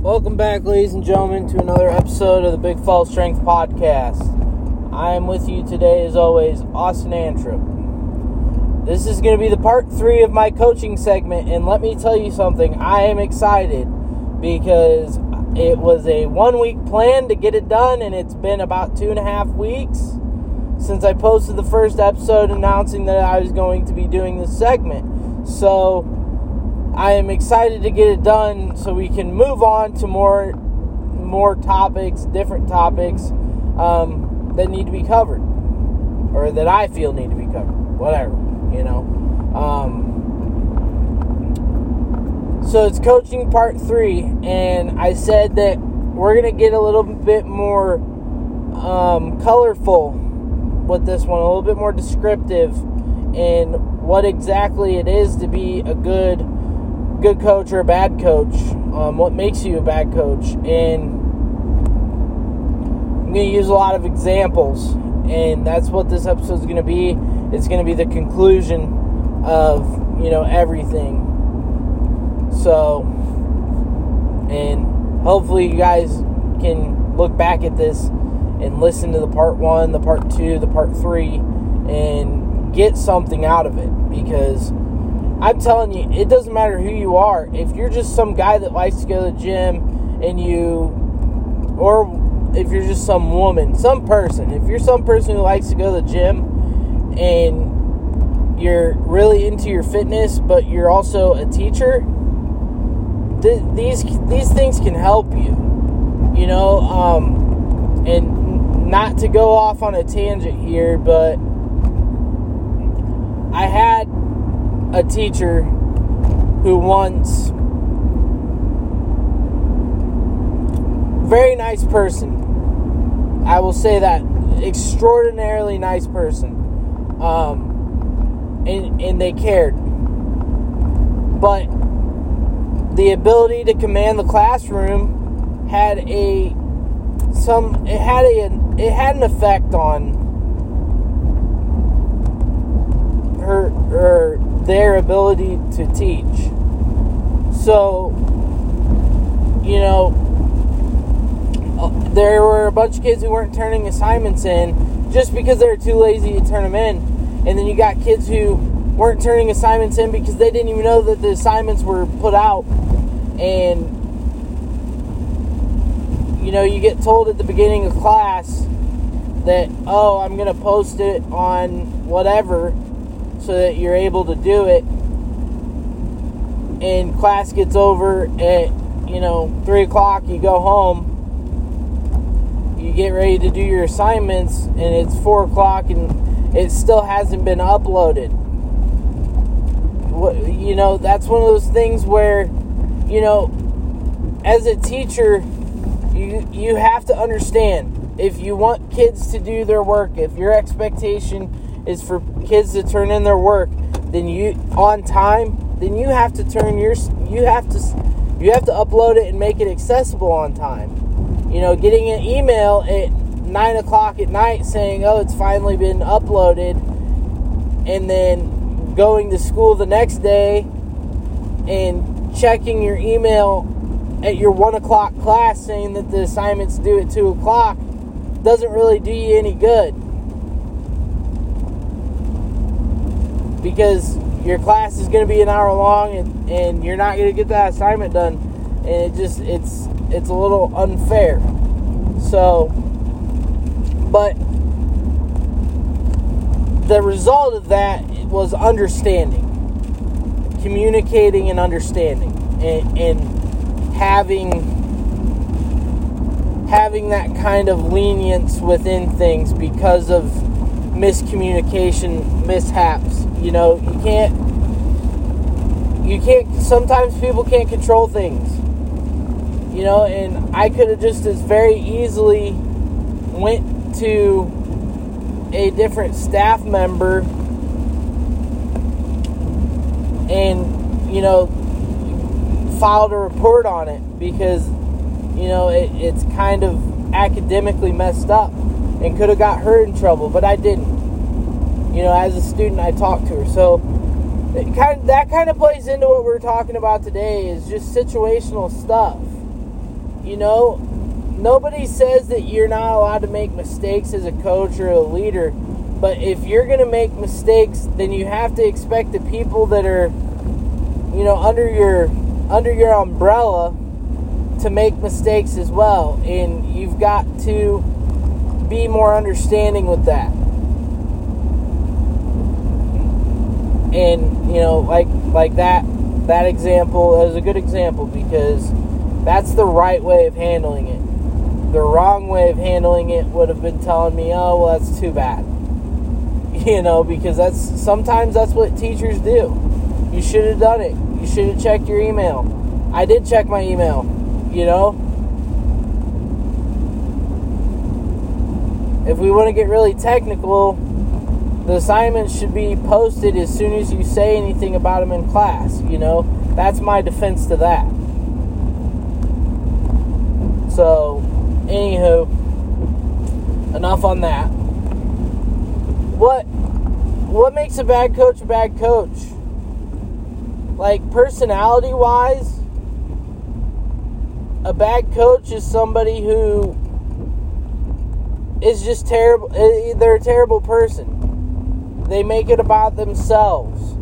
Welcome back, ladies and gentlemen, to another episode of the Big Fall Strength Podcast. I am with you today, as always, Austin Antrim. This is going to be the part three of my coaching segment, and let me tell you something. I am excited because it was a one week plan to get it done, and it's been about two and a half weeks since I posted the first episode announcing that I was going to be doing this segment. So, I am excited to get it done so we can move on to more more topics, different topics um, that need to be covered, or that I feel need to be covered. Whatever, you know. Um, so it's coaching part three, and I said that we're gonna get a little bit more um, colorful with this one, a little bit more descriptive in what exactly it is to be a good good coach or a bad coach, um, what makes you a bad coach, and I'm going to use a lot of examples, and that's what this episode is going to be. It's going to be the conclusion of you know everything. So, and hopefully you guys can look back at this and listen to the part one, the part two, the part three, and get something out of it because I'm telling you, it doesn't matter who you are. If you're just some guy that likes to go to the gym and you, or if you're just some woman, some person, if you're some person who likes to go to the gym and you're really into your fitness, but you're also a teacher, th- these these things can help you. You know, um, and not to go off on a tangent here, but I had a teacher who once very nice person. I will say that extraordinarily nice person. Um, and and they cared. But the ability to command the classroom had a some it had a it had an effect on her her their ability to teach. So, you know, uh, there were a bunch of kids who weren't turning assignments in just because they were too lazy to turn them in. And then you got kids who weren't turning assignments in because they didn't even know that the assignments were put out. And, you know, you get told at the beginning of class that, oh, I'm going to post it on whatever so that you're able to do it. And class gets over at, you know, 3 o'clock, you go home, you get ready to do your assignments, and it's 4 o'clock and it still hasn't been uploaded. You know, that's one of those things where, you know, as a teacher, you, you have to understand if you want kids to do their work, if your expectation is for kids to turn in their work, then you on time, then you have to turn your you have to you have to upload it and make it accessible on time. You know, getting an email at nine o'clock at night saying, "Oh, it's finally been uploaded," and then going to school the next day and checking your email at your one o'clock class saying that the assignment's due at two o'clock doesn't really do you any good. Because your class is going to be an hour long and, and you're not going to get that assignment done and it just it's it's a little unfair. So but the result of that was understanding communicating and understanding and, and having having that kind of lenience within things because of miscommunication mishaps you know, you can't you can't sometimes people can't control things. You know, and I could have just as very easily went to a different staff member and you know filed a report on it because you know it, it's kind of academically messed up and could have got her in trouble but i didn't you know, as a student, I talked to her. So kind of, that kind of plays into what we're talking about today is just situational stuff. you know, nobody says that you're not allowed to make mistakes as a coach or a leader. But if you're going to make mistakes, then you have to expect the people that are, you know, under your under your umbrella to make mistakes as well. And you've got to be more understanding with that. And you know, like like that that example is a good example because that's the right way of handling it. The wrong way of handling it would have been telling me, "Oh, well, that's too bad." You know, because that's sometimes that's what teachers do. You should have done it. You should have checked your email. I did check my email. You know, if we want to get really technical, the assignments should be posted as soon as you say anything about them in class. You know, that's my defense to that. So, anywho, enough on that. What what makes a bad coach a bad coach? Like personality wise, a bad coach is somebody who is just terrible. Eh, they're a terrible person. They make it about themselves.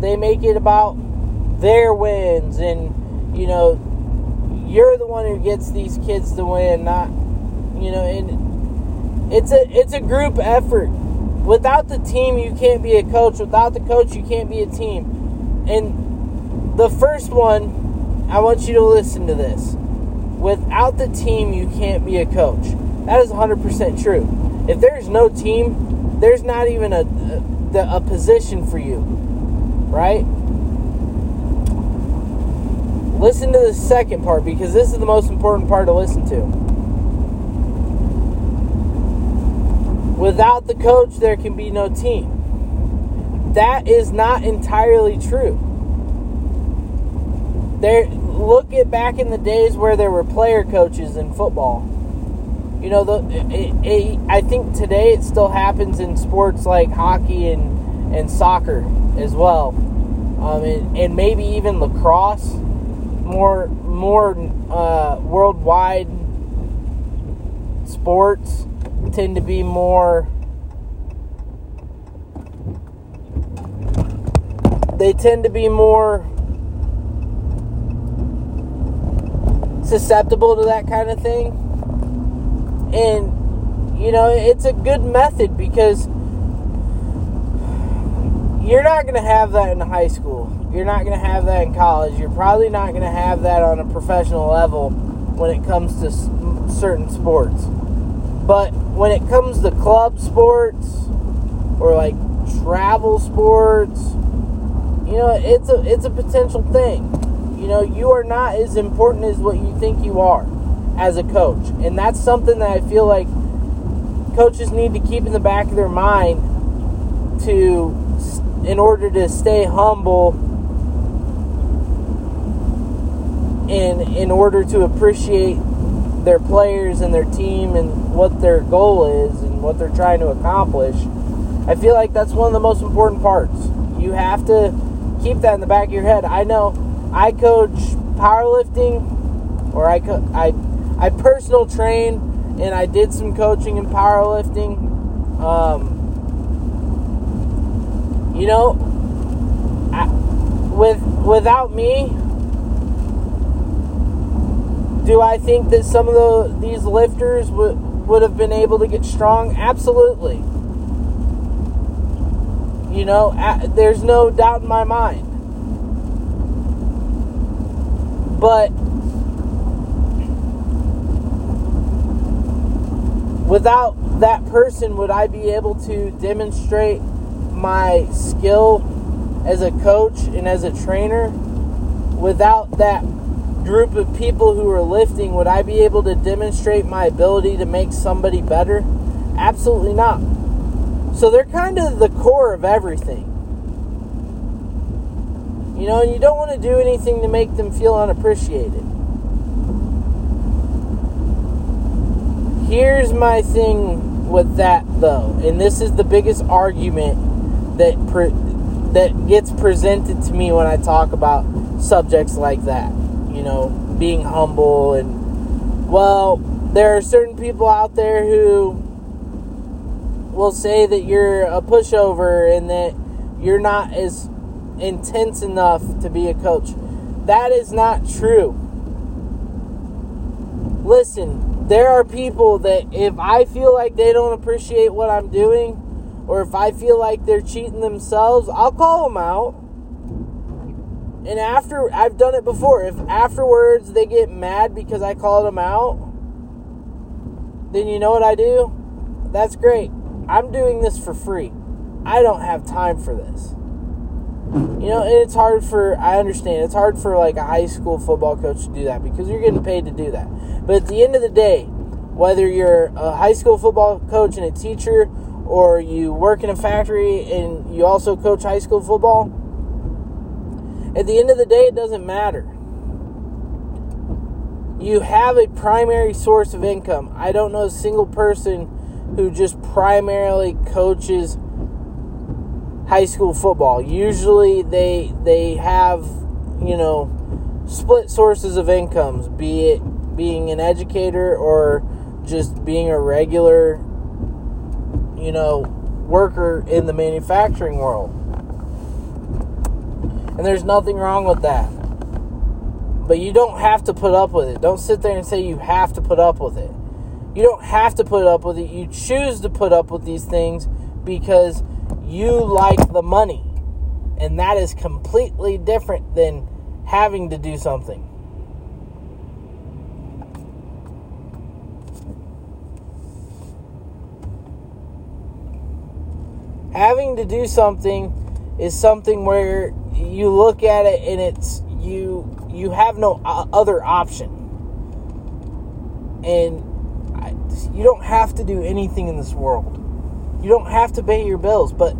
They make it about their wins, and you know, you're the one who gets these kids to win, not you know. And it's a it's a group effort. Without the team, you can't be a coach. Without the coach, you can't be a team. And the first one, I want you to listen to this. Without the team, you can't be a coach. That is 100% true. If there's no team, there's not even a, a, a position for you, right? Listen to the second part because this is the most important part to listen to. Without the coach, there can be no team. That is not entirely true. There, look at back in the days where there were player coaches in football you know, the it, it, I think today it still happens in sports like hockey and and soccer as well, um, and, and maybe even lacrosse. More more uh, worldwide sports tend to be more. They tend to be more susceptible to that kind of thing and, you know, it's a good method because you're not going to have that in high school. You're not going to have that in college. You're probably not going to have that on a professional level when it comes to certain sports. But when it comes to club sports or like travel sports, you know, it's a it's a potential thing. You know, you are not as important as what you think you are as a coach. And that's something that I feel like coaches need to keep in the back of their mind to in order to stay humble and in order to appreciate their players and their team and what their goal is and what they're trying to accomplish. I feel like that's one of the most important parts. You have to keep that in the back of your head. I know I coach powerlifting or I co- I I personal train and I did some coaching in powerlifting. Um, you know, I, with without me, do I think that some of the these lifters would would have been able to get strong? Absolutely. You know, there's no doubt in my mind. But without that person, would I be able to demonstrate my skill as a coach and as a trainer? Without that group of people who are lifting, would I be able to demonstrate my ability to make somebody better? Absolutely not. So they're kind of the core of everything. You know, and you don't want to do anything to make them feel unappreciated. Here's my thing with that though, and this is the biggest argument that pre- that gets presented to me when I talk about subjects like that. You know, being humble and well, there are certain people out there who will say that you're a pushover and that you're not as intense enough to be a coach. That is not true. Listen, there are people that if I feel like they don't appreciate what I'm doing, or if I feel like they're cheating themselves, I'll call them out. And after I've done it before, if afterwards they get mad because I called them out, then you know what I do? That's great. I'm doing this for free. I don't have time for this. You know, and it's hard for, I understand, it's hard for like a high school football coach to do that because you're getting paid to do that. But at the end of the day, whether you're a high school football coach and a teacher, or you work in a factory and you also coach high school football, at the end of the day, it doesn't matter. You have a primary source of income. I don't know a single person who just primarily coaches high school football. Usually they they have, you know, split sources of incomes, be it being an educator or just being a regular you know, worker in the manufacturing world. And there's nothing wrong with that. But you don't have to put up with it. Don't sit there and say you have to put up with it. You don't have to put up with it. You choose to put up with these things because you like the money. And that is completely different than having to do something. Having to do something is something where you look at it and it's you you have no uh, other option. And you don't have to do anything in this world. You don't have to pay your bills, but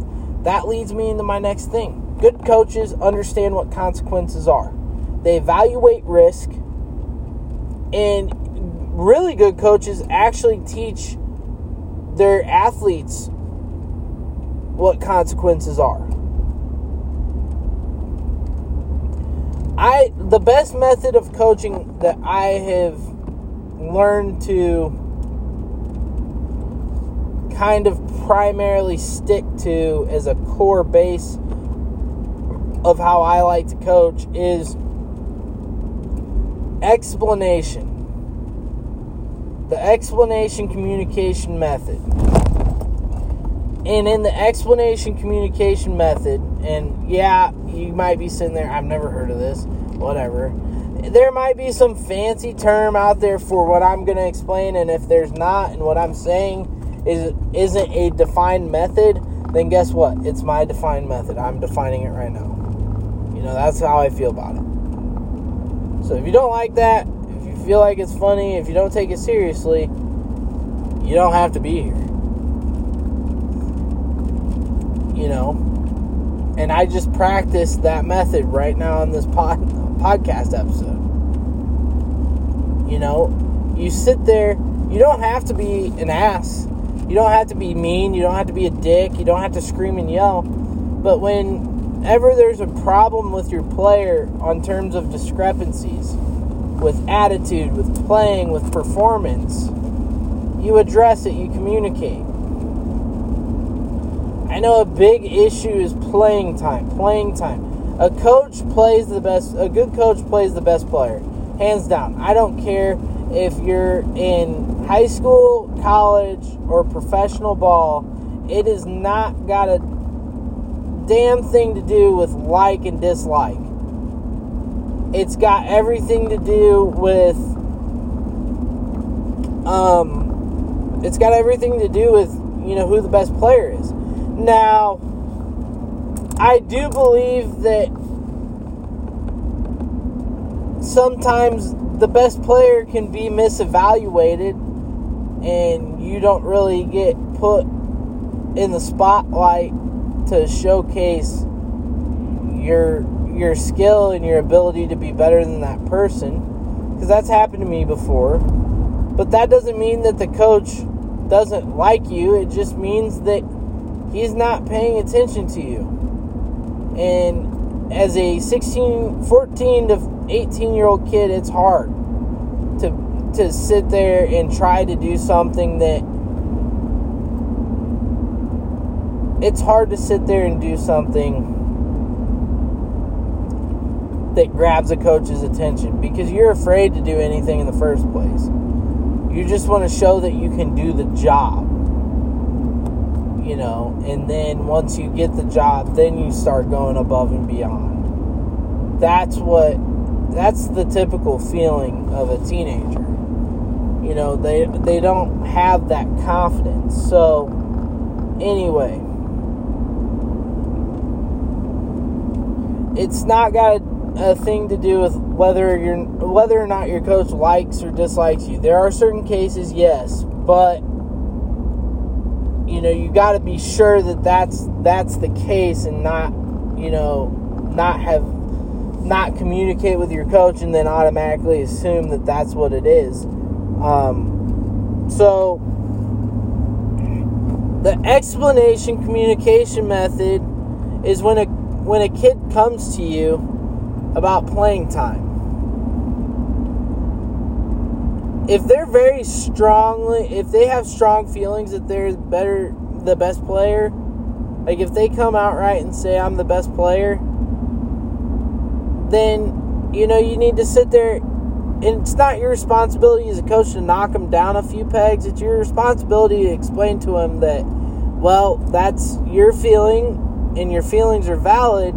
that leads me into my next thing. Good coaches understand what consequences are. They evaluate risk and really good coaches actually teach their athletes what consequences are. I the best method of coaching that I have learned to kind of primarily stick to as a core base of how I like to coach is explanation. The explanation communication method. And in the explanation communication method, and yeah, you might be sitting there, I've never heard of this, whatever. There might be some fancy term out there for what I'm going to explain, and if there's not, and what I'm saying is isn't a defined method, then guess what? It's my defined method. I'm defining it right now. You know, that's how I feel about it. So if you don't like that, if you feel like it's funny, if you don't take it seriously, you don't have to be here. You know, and I just practiced that method right now on this pod, podcast episode. You know, you sit there, you don't have to be an ass you don't have to be mean, you don't have to be a dick, you don't have to scream and yell. But whenever there's a problem with your player on terms of discrepancies, with attitude, with playing, with performance, you address it, you communicate. I know a big issue is playing time. Playing time. A coach plays the best, a good coach plays the best player. Hands down. I don't care if you're in high school, college, or professional ball, it has not got a damn thing to do with like and dislike. It's got everything to do with um it's got everything to do with, you know, who the best player is. Now, I do believe that sometimes the best player can be misevaluated and you don't really get put in the spotlight to showcase your your skill and your ability to be better than that person because that's happened to me before. But that doesn't mean that the coach doesn't like you. It just means that he's not paying attention to you. And as a 16 14 to 18 year old kid, it's hard to sit there and try to do something that it's hard to sit there and do something that grabs a coach's attention because you're afraid to do anything in the first place. You just want to show that you can do the job. You know, and then once you get the job, then you start going above and beyond. That's what that's the typical feeling of a teenager. You know, they they don't have that confidence. So anyway, it's not got a, thing to do with whether you're whether or not your coach likes or dislikes you. There are certain cases, yes, but you know you got to be sure that that's that's the case and not you know not have not communicate with your coach and then automatically assume that that's what it is. Um, so the explanation communication method is when a when a kid comes to you about playing time. If they're very strongly, if they have strong feelings that they're better, the best player, like if they come out right and say, I'm the best player, then, you know, you need to sit there. And it's not your responsibility as a coach to knock them down a few pegs. It's your responsibility to explain to them that, well, that's your feeling and your feelings are valid,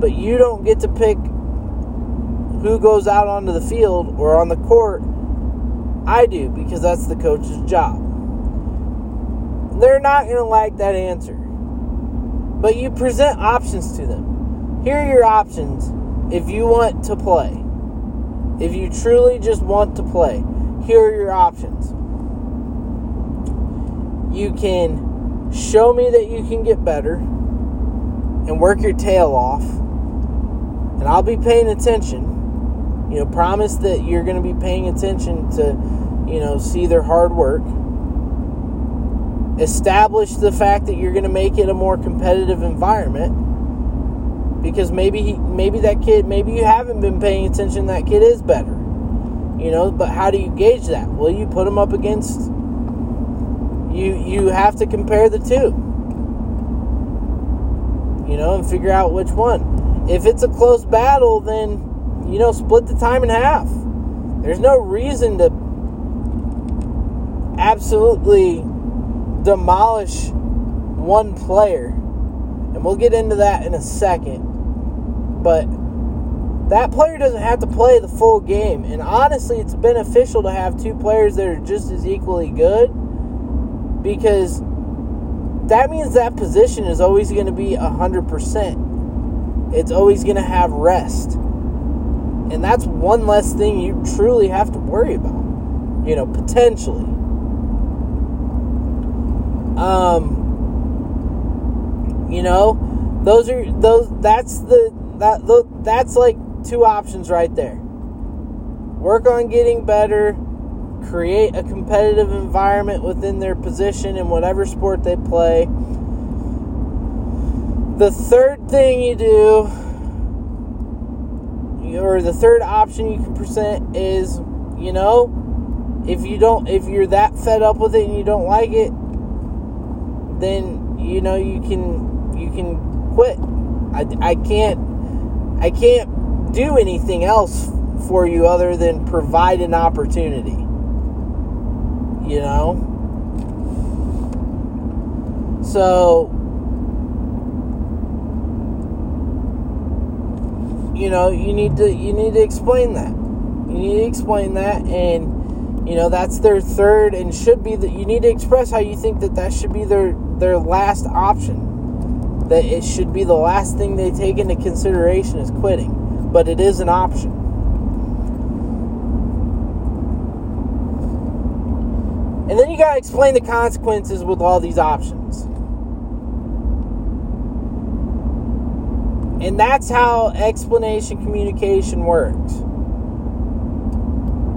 but you don't get to pick who goes out onto the field or on the court. I do because that's the coach's job. They're not going to like that answer. But you present options to them. Here are your options if you want to play. If you truly just want to play, here are your options. You can show me that you can get better and work your tail off, and I'll be paying attention. You know, promise that you're going to be paying attention to, you know, see their hard work. Establish the fact that you're going to make it a more competitive environment because maybe he, maybe that kid, maybe you haven't been paying attention. That kid is better, you know. But how do you gauge that? Well, you put them up against. You you have to compare the two, you know, and figure out which one. If it's a close battle, then you know, split the time in half. There's no reason to absolutely demolish one player. And we'll get into that in a second. But that player doesn't have to play the full game. And honestly, it's beneficial to have two players that are just as equally good because that means that position is always going to be 100%. It's always going to have rest. And that's one less thing you truly have to worry about, you know, potentially. Um, you know, those are those that's the that that's like two options right there. Work on getting better, create a competitive environment within their position in whatever sport they play. The third thing you do, or the third option you can present is, you know, if you don't, if you're that fed up with it and you don't like it, then you know you can you can quit. I, I can't I can't do anything else for you other than provide an opportunity. You know? So, you know, you need to you need to explain that. You need to explain that and you know, that's their third and should be that you need to express how you think that that should be their their last option that it should be the last thing they take into consideration is quitting, but it is an option. And then you got to explain the consequences with all these options. And that's how explanation communication works.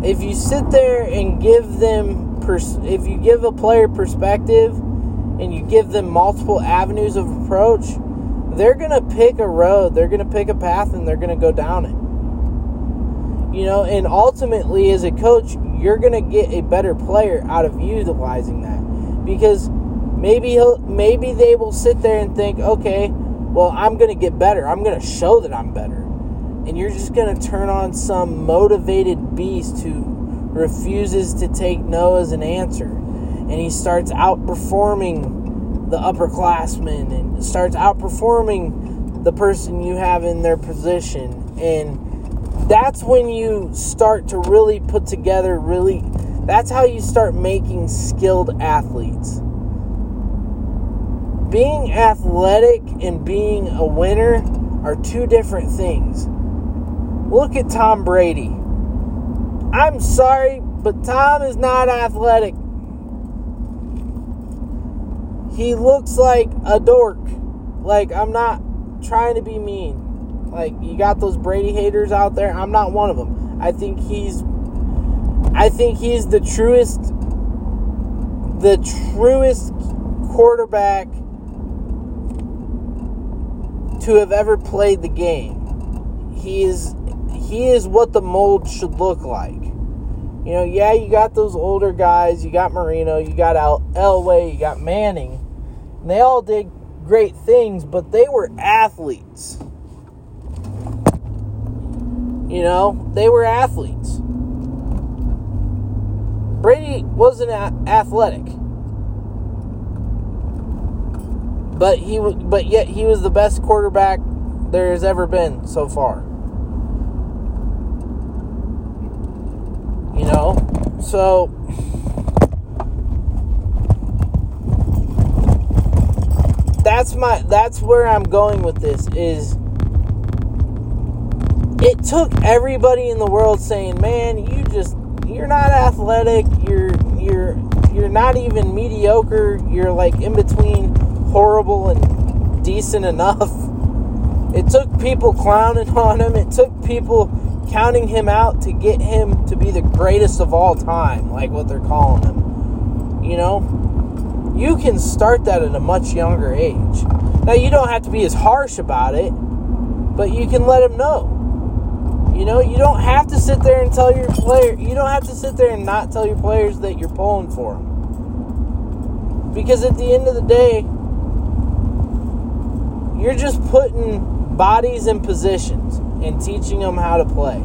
If you sit there and give them, pers- if you give a player perspective, and you give them multiple avenues of approach, they're going to pick a road, they're going to pick a path, and they're going to go down it. You know, and ultimately, as a coach, you're going to get a better player out of utilizing that because maybe he'll maybe they will sit there and think, okay, well, I'm going to get better. I'm going to show that I'm better, and you're just going to turn on some motivated beast who refuses to take no as an answer, and he starts outperforming the upperclassmen and starts outperforming the person you have in their position. And that's when you start to really put together really that's how you start making skilled athletes. Being athletic and being a winner are two different things. Look at tom brady. I'm sorry but tom is not athletic he looks like a dork like i'm not trying to be mean like you got those Brady haters out there. I'm not one of them. I think he's I think he's the truest the truest quarterback to have ever played the game. He is he is what the mold should look like. You know, yeah, you got those older guys. You got Marino. You got El- Elway. You got Manning. And they all did great things, but they were athletes. You know, they were athletes. Brady wasn't athletic. But he but yet he was the best quarterback there has ever been so far. You know? So that's my that's where I'm going with this is it took everybody in the world saying, "Man, you just you're not athletic. You're you're you're not even mediocre. You're like in between horrible and decent enough." It took people clowning on him. It took people counting him out to get him to be the greatest of all time, like what they're calling him. You know, you can start that at a much younger age. Now, you don't have to be as harsh about it, but you can let them know. You know, you don't have to sit there and tell your player. You don't have to sit there and not tell your players that you're pulling for them. Because at the end of the day, you're just putting bodies in positions and teaching them how to play.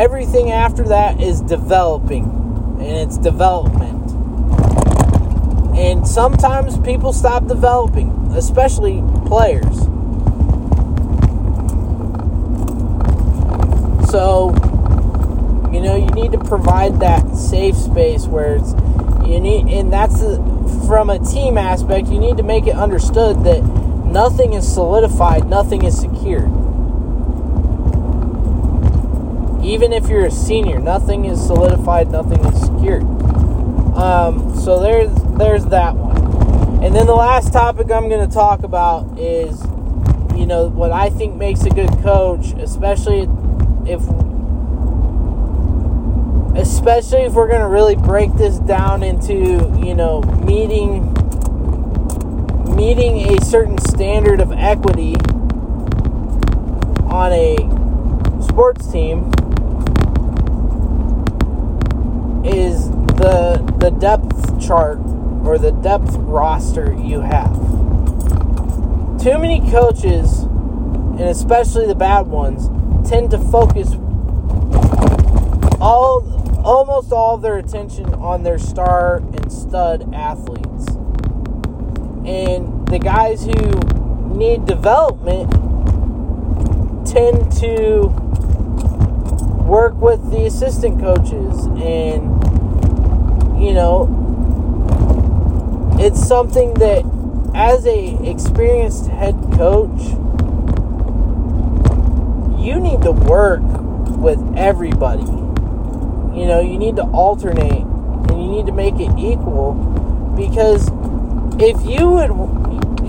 Everything after that is developing, and it's development. And sometimes people stop developing, especially players. So, you know, you need to provide that safe space where it's you need, and that's from a team aspect. You need to make it understood that nothing is solidified, nothing is secured. Even if you're a senior, nothing is solidified, nothing is secured. Um, so there's there's that one. And then the last topic I'm going to talk about is, you know, what I think makes a good coach, especially if especially if we're going to really break this down into you know meeting meeting a certain standard of equity on a sports team is the the depth chart or the depth roster you have. Too many coaches, and especially the bad ones, tend to focus all almost all their attention on their star and stud athletes. And the guys who need development tend to work with the assistant coaches and you know it's something that as a experienced head coach you need to work with everybody. You know, you need to alternate and you need to make it equal because if you would,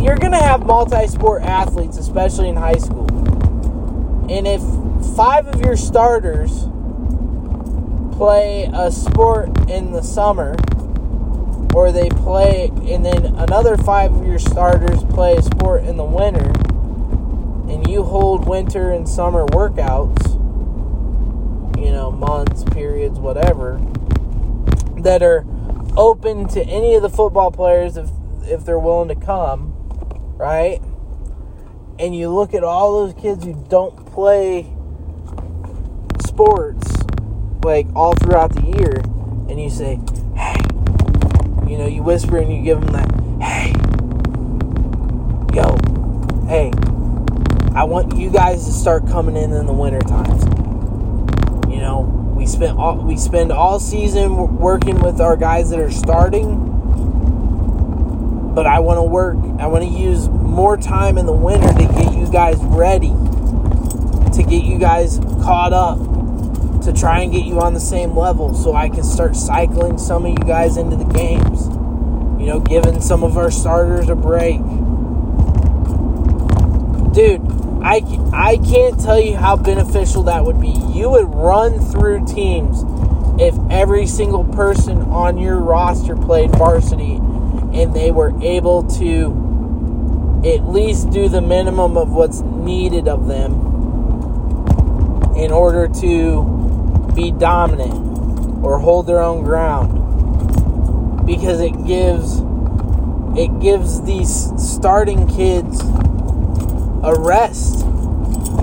you're going to have multi sport athletes, especially in high school. And if five of your starters play a sport in the summer, or they play, and then another five of your starters play a sport in the winter, and you hold winter and summer workouts, you know, months, periods, whatever, that are open to any of the football players if if they're willing to come, right? And you look at all those kids who don't play sports like all throughout the year and you say, you know, you whisper and you give them that, "Hey, yo, hey, I want you guys to start coming in in the winter times." You know, we spent all we spend all season working with our guys that are starting, but I want to work. I want to use more time in the winter to get you guys ready, to get you guys caught up, to try and get you on the same level, so I can start cycling some of you guys into the games. You know, giving some of our starters a break. Dude, I, I can't tell you how beneficial that would be. You would run through teams if every single person on your roster played varsity and they were able to at least do the minimum of what's needed of them in order to be dominant or hold their own ground because it gives it gives these starting kids a rest.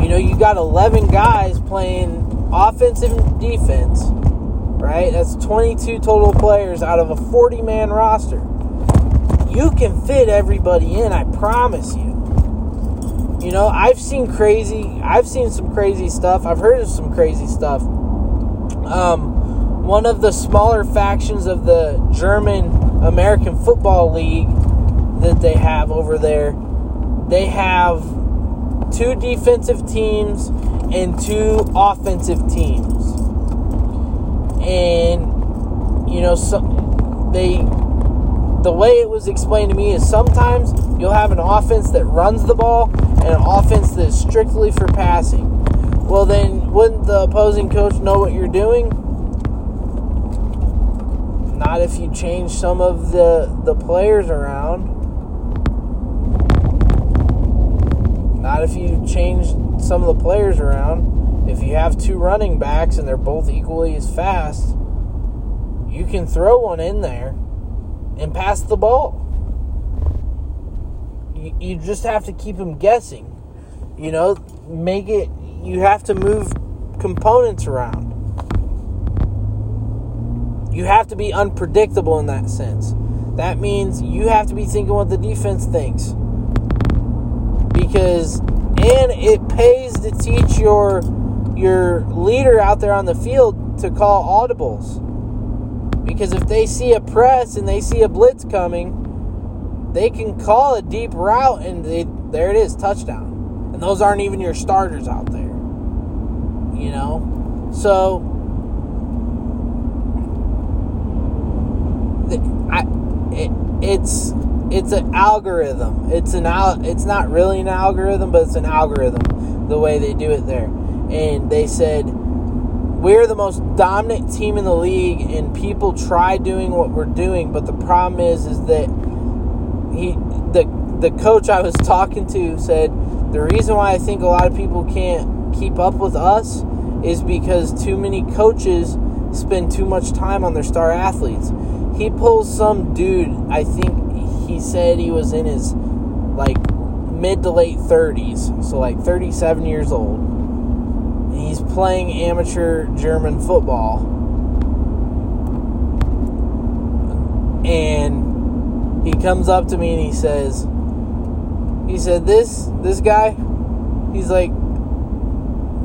You know, you got 11 guys playing offensive and defense, right? That's 22 total players out of a 40 man roster. You can fit everybody in, I promise you. You know, I've seen crazy, I've seen some crazy stuff. I've heard of some crazy stuff. Um, one of the smaller factions of the German American Football League that they have over there, they have two defensive teams and two offensive teams. And you know, so they the way it was explained to me is sometimes you'll have an offense that runs the ball and an offense that is strictly for passing. Well, then wouldn't the opposing coach know what you're doing? Not if you change some of the the players around. Not if you change some of the players around. If you have two running backs and they're both equally as fast, you can throw one in there and pass the ball. You, you just have to keep them guessing. You know, make it, you have to move components around. You have to be unpredictable in that sense. That means you have to be thinking what the defense thinks because and it pays to teach your your leader out there on the field to call audibles because if they see a press and they see a blitz coming they can call a deep route and they, there it is touchdown and those aren't even your starters out there you know so I, it, it's it's an algorithm. It's an al- it's not really an algorithm, but it's an algorithm the way they do it there. And they said we're the most dominant team in the league and people try doing what we're doing, but the problem is is that he the the coach I was talking to said the reason why I think a lot of people can't keep up with us is because too many coaches spend too much time on their star athletes. He pulls some dude, I think he said he was in his like mid to late 30s, so like 37 years old. He's playing amateur German football. And he comes up to me and he says he said this this guy he's like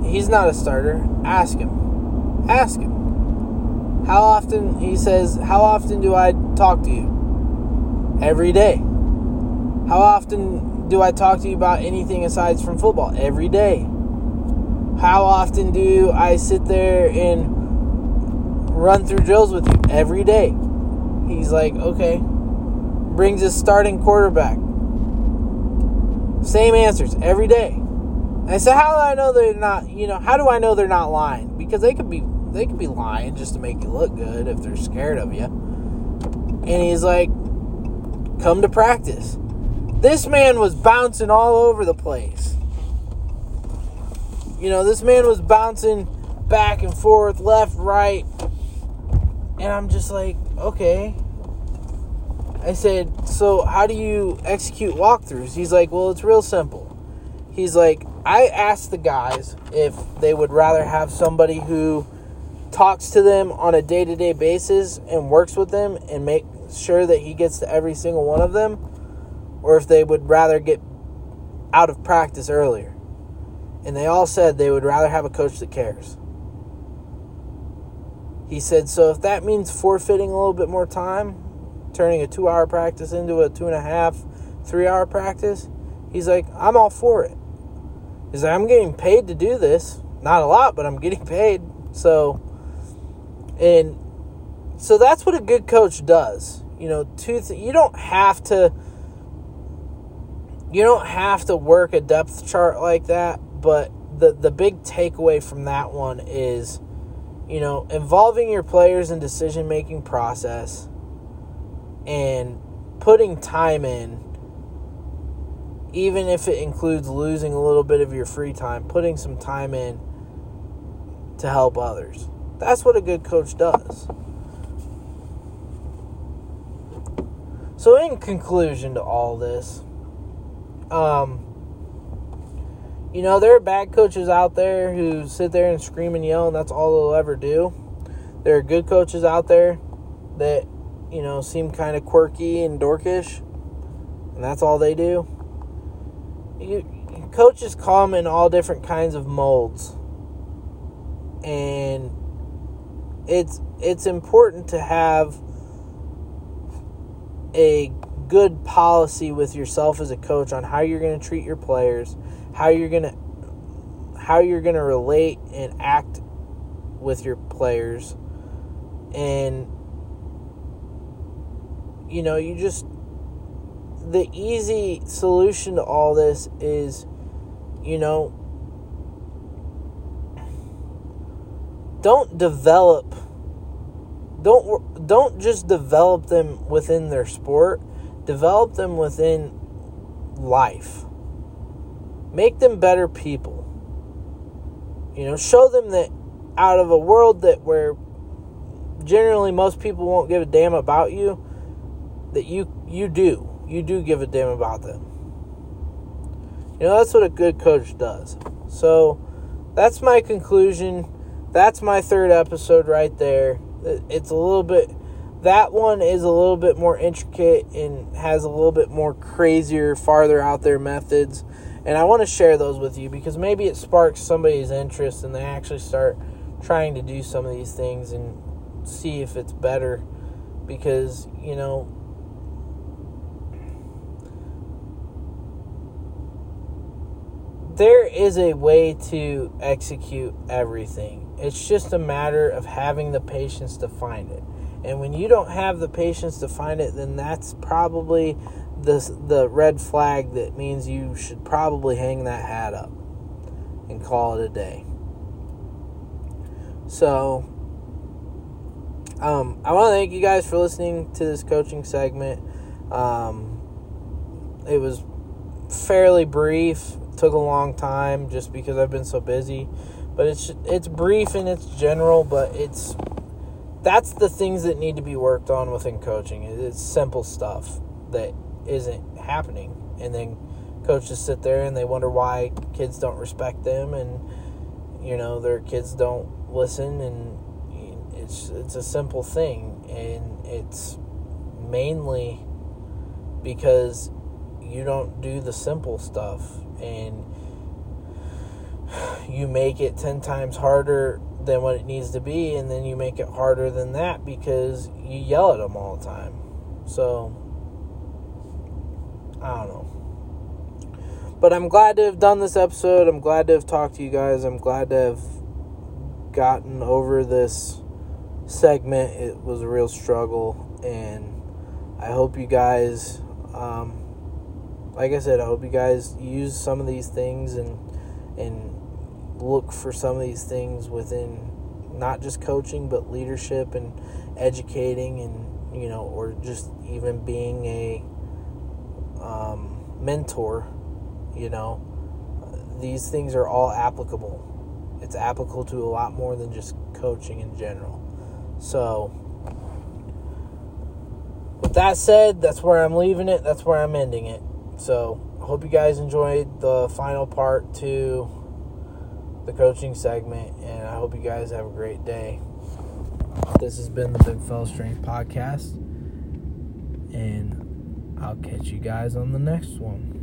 he's not a starter. Ask him. Ask him. How often he says, "How often do I talk to you?" every day. How often do I talk to you about anything aside from football? Every day. How often do I sit there and run through drills with you? Every day. He's like, okay. Brings his starting quarterback. Same answers every day. And I said, how do I know they're not, you know, how do I know they're not lying? Because they could be they could be lying just to make you look good if they're scared of you. And he's like, come to practice. This man was bouncing all over the place. You know, this man was bouncing back and forth, left, right. And I'm just like, okay. I said, so how do you execute walkthroughs? He's like, well, it's real simple. He's like, I asked the guys if they would rather have somebody who talks to them on a day to day basis and works with them and make sure that he gets to every single one of them, or if they would rather get out of practice earlier. And they all said they would rather have a coach that cares. He said, so if that means forfeiting a little bit more time, turning a two hour practice into a two and a half, three hour practice, he's like, I'm all for it. He's like, I'm getting paid to do this. Not a lot, but I'm getting paid. So, and so that's what a good coach does. You know, two th- you don't have to you don't have to work a depth chart like that, but the the big takeaway from that one is you know, involving your players in decision making process and putting time in even if it includes losing a little bit of your free time, putting some time in to help others. That's what a good coach does. So, in conclusion to all this, um, you know, there are bad coaches out there who sit there and scream and yell, and that's all they'll ever do. There are good coaches out there that, you know, seem kind of quirky and dorkish, and that's all they do. You, coaches come in all different kinds of molds, and it's it's important to have a good policy with yourself as a coach on how you're going to treat your players, how you're going to how you're going to relate and act with your players. And you know, you just the easy solution to all this is you know don't develop don't don't just develop them within their sport develop them within life. Make them better people. You know show them that out of a world that where generally most people won't give a damn about you that you you do you do give a damn about them you know that's what a good coach does so that's my conclusion that's my third episode right there it's a little bit that one is a little bit more intricate and has a little bit more crazier, farther out there methods. And I want to share those with you because maybe it sparks somebody's interest and they actually start trying to do some of these things and see if it's better. Because, you know, there is a way to execute everything. It's just a matter of having the patience to find it. And when you don't have the patience to find it, then that's probably the the red flag that means you should probably hang that hat up and call it a day. So, um, I want to thank you guys for listening to this coaching segment. Um, it was fairly brief took a long time just because I've been so busy. But it's it's brief and it's general, but it's that's the things that need to be worked on within coaching. It's simple stuff that isn't happening, and then coaches sit there and they wonder why kids don't respect them, and you know their kids don't listen, and it's it's a simple thing, and it's mainly because you don't do the simple stuff and you make it 10 times harder than what it needs to be and then you make it harder than that because you yell at them all the time. So i don't know. But i'm glad to have done this episode. I'm glad to have talked to you guys. I'm glad to have gotten over this segment. It was a real struggle and i hope you guys um, like I said, I hope you guys use some of these things and and look for some of these things within not just coaching but leadership and educating and you know or just even being a um, mentor you know these things are all applicable it's applicable to a lot more than just coaching in general. So, with that said, that's where I'm leaving it. That's where I'm ending it. So, I hope you guys enjoyed the final part to the coaching segment, and I hope you guys have a great day. This has been the Big Fella Strength Podcast, and I'll catch you guys on the next one.